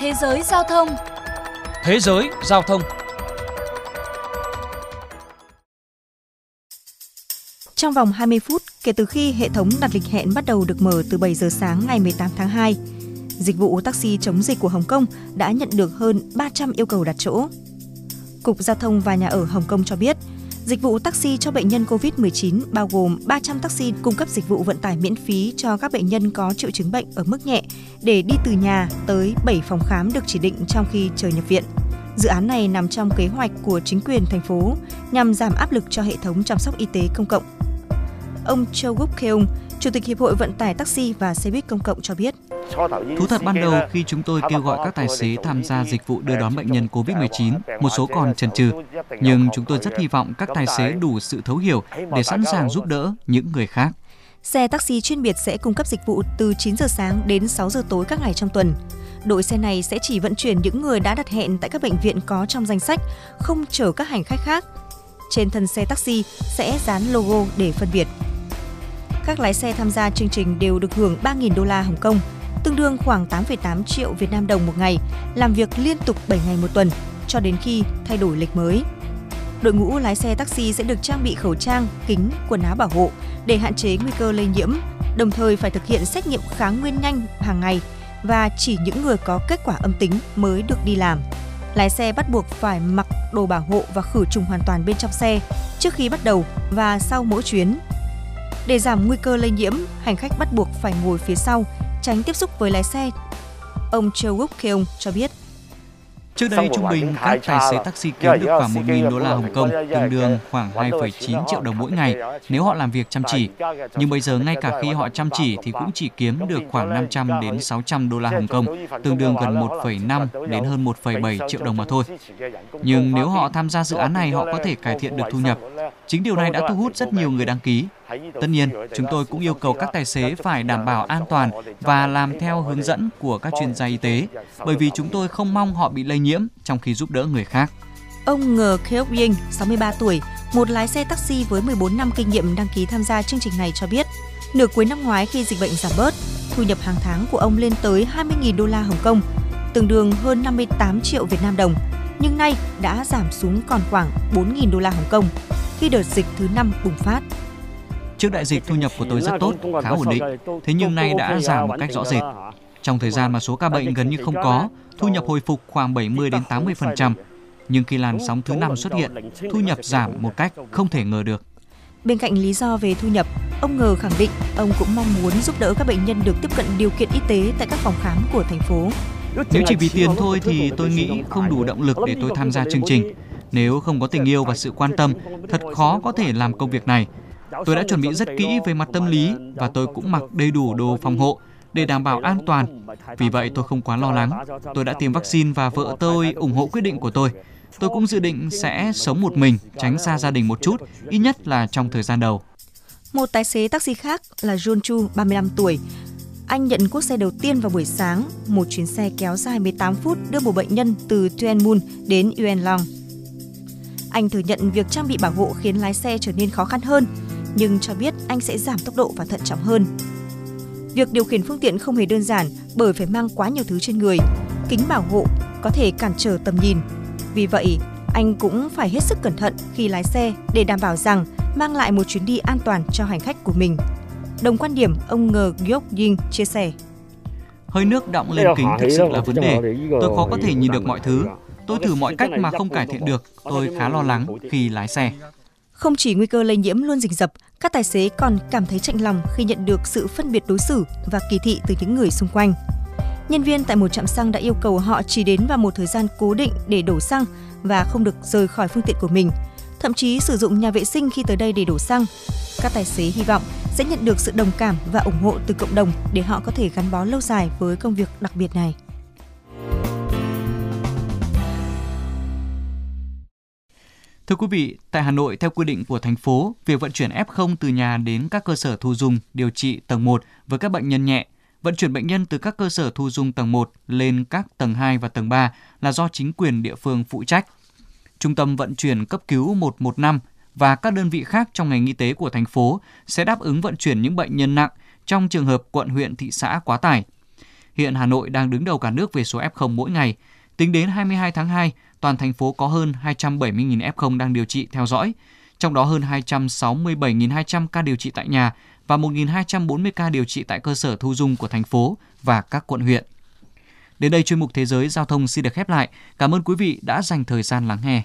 Thế giới giao thông Thế giới giao thông Trong vòng 20 phút kể từ khi hệ thống đặt lịch hẹn bắt đầu được mở từ 7 giờ sáng ngày 18 tháng 2, dịch vụ taxi chống dịch của Hồng Kông đã nhận được hơn 300 yêu cầu đặt chỗ. Cục Giao thông và Nhà ở Hồng Kông cho biết, dịch vụ taxi cho bệnh nhân COVID-19 bao gồm 300 taxi cung cấp dịch vụ vận tải miễn phí cho các bệnh nhân có triệu chứng bệnh ở mức nhẹ để đi từ nhà tới 7 phòng khám được chỉ định trong khi chờ nhập viện. Dự án này nằm trong kế hoạch của chính quyền thành phố nhằm giảm áp lực cho hệ thống chăm sóc y tế công cộng. Ông Châu Gúc Keung, Chủ tịch Hiệp hội Vận tải Taxi và Xe buýt công cộng cho biết. Thú thật ban đầu khi chúng tôi kêu gọi các tài xế tham gia dịch vụ đưa đón bệnh nhân COVID-19, một số còn chần chừ. Nhưng chúng tôi rất hy vọng các tài xế đủ sự thấu hiểu để sẵn sàng giúp đỡ những người khác. Xe taxi chuyên biệt sẽ cung cấp dịch vụ từ 9 giờ sáng đến 6 giờ tối các ngày trong tuần. Đội xe này sẽ chỉ vận chuyển những người đã đặt hẹn tại các bệnh viện có trong danh sách, không chở các hành khách khác. Trên thân xe taxi sẽ dán logo để phân biệt. Các lái xe tham gia chương trình đều được hưởng 3.000 đô la Hồng Kông, tương đương khoảng 8,8 triệu Việt Nam đồng một ngày, làm việc liên tục 7 ngày một tuần, cho đến khi thay đổi lịch mới. Đội ngũ lái xe taxi sẽ được trang bị khẩu trang, kính, quần áo bảo hộ để hạn chế nguy cơ lây nhiễm, đồng thời phải thực hiện xét nghiệm kháng nguyên nhanh hàng ngày và chỉ những người có kết quả âm tính mới được đi làm. Lái xe bắt buộc phải mặc đồ bảo hộ và khử trùng hoàn toàn bên trong xe trước khi bắt đầu và sau mỗi chuyến. Để giảm nguy cơ lây nhiễm, hành khách bắt buộc phải ngồi phía sau, tránh tiếp xúc với lái xe. Ông Châu Wook Keong cho biết. Trước đây, trung bình các tài xế taxi kiếm được khoảng 1.000 đô la Hồng Kông, tương đương khoảng 2,9 triệu đồng mỗi ngày nếu họ làm việc chăm chỉ. Nhưng bây giờ ngay cả khi họ chăm chỉ thì cũng chỉ kiếm được khoảng 500 đến 600 đô la Hồng Kông, tương đương gần 1,5 đến hơn 1,7 triệu đồng mà thôi. Nhưng nếu họ tham gia dự án này, họ có thể cải thiện được thu nhập. Chính điều này đã thu hút rất nhiều người đăng ký. Tất nhiên, chúng tôi cũng yêu cầu các tài xế phải đảm bảo an toàn và làm theo hướng dẫn của các chuyên gia y tế, bởi vì chúng tôi không mong họ bị lây nhiễm trong khi giúp đỡ người khác. Ông Ngờ Kheok Ying, 63 tuổi, một lái xe taxi với 14 năm kinh nghiệm đăng ký tham gia chương trình này cho biết, nửa cuối năm ngoái khi dịch bệnh giảm bớt, thu nhập hàng tháng của ông lên tới 20.000 đô la Hồng Kông, tương đương hơn 58 triệu Việt Nam đồng, nhưng nay đã giảm xuống còn khoảng 4.000 đô la Hồng Kông khi đợt dịch thứ năm bùng phát. Trước đại dịch thu nhập của tôi rất tốt, khá ổn định, thế nhưng nay đã giảm một cách rõ rệt. Trong thời gian mà số ca bệnh gần như không có, thu nhập hồi phục khoảng 70 đến 80%, nhưng khi làn sóng thứ năm xuất hiện, thu nhập giảm một cách không thể ngờ được. Bên cạnh lý do về thu nhập, ông Ngờ khẳng định ông cũng mong muốn giúp đỡ các bệnh nhân được tiếp cận điều kiện y tế tại các phòng khám của thành phố. Nếu chỉ vì tiền thôi thì tôi nghĩ không đủ động lực để tôi tham gia chương trình. Nếu không có tình yêu và sự quan tâm, thật khó có thể làm công việc này. Tôi đã chuẩn bị rất kỹ về mặt tâm lý và tôi cũng mặc đầy đủ đồ phòng hộ để đảm bảo an toàn. Vì vậy tôi không quá lo lắng. Tôi đã tiêm vaccine và vợ tôi ủng hộ quyết định của tôi. Tôi cũng dự định sẽ sống một mình, tránh xa gia đình một chút, ít nhất là trong thời gian đầu. Một tài xế taxi khác là John Chu, 35 tuổi. Anh nhận cuốc xe đầu tiên vào buổi sáng, một chuyến xe kéo dài 18 phút đưa một bệnh nhân từ Tuen Mun đến Yuen Long. Anh thừa nhận việc trang bị bảo hộ khiến lái xe trở nên khó khăn hơn, nhưng cho biết anh sẽ giảm tốc độ và thận trọng hơn. Việc điều khiển phương tiện không hề đơn giản bởi phải mang quá nhiều thứ trên người. Kính bảo hộ có thể cản trở tầm nhìn. Vì vậy, anh cũng phải hết sức cẩn thận khi lái xe để đảm bảo rằng mang lại một chuyến đi an toàn cho hành khách của mình. Đồng quan điểm, ông Ngờ Gyok Ying chia sẻ. Hơi nước đọng lên kính thực sự là vấn đề. Tôi khó có thể nhìn được mọi thứ. Tôi thử mọi cách mà không cải thiện được. Tôi khá lo lắng khi lái xe. Không chỉ nguy cơ lây nhiễm luôn rình rập, các tài xế còn cảm thấy chạnh lòng khi nhận được sự phân biệt đối xử và kỳ thị từ những người xung quanh. Nhân viên tại một trạm xăng đã yêu cầu họ chỉ đến vào một thời gian cố định để đổ xăng và không được rời khỏi phương tiện của mình, thậm chí sử dụng nhà vệ sinh khi tới đây để đổ xăng. Các tài xế hy vọng sẽ nhận được sự đồng cảm và ủng hộ từ cộng đồng để họ có thể gắn bó lâu dài với công việc đặc biệt này. Thưa quý vị, tại Hà Nội, theo quy định của thành phố, việc vận chuyển F0 từ nhà đến các cơ sở thu dung điều trị tầng 1 với các bệnh nhân nhẹ, vận chuyển bệnh nhân từ các cơ sở thu dung tầng 1 lên các tầng 2 và tầng 3 là do chính quyền địa phương phụ trách. Trung tâm vận chuyển cấp cứu 115 và các đơn vị khác trong ngành y tế của thành phố sẽ đáp ứng vận chuyển những bệnh nhân nặng trong trường hợp quận huyện thị xã quá tải. Hiện Hà Nội đang đứng đầu cả nước về số F0 mỗi ngày. Tính đến 22 tháng 2, toàn thành phố có hơn 270.000 F0 đang điều trị theo dõi, trong đó hơn 267.200 ca điều trị tại nhà và 1.240 ca điều trị tại cơ sở thu dung của thành phố và các quận huyện. Đến đây chuyên mục Thế giới Giao thông xin được khép lại. Cảm ơn quý vị đã dành thời gian lắng nghe.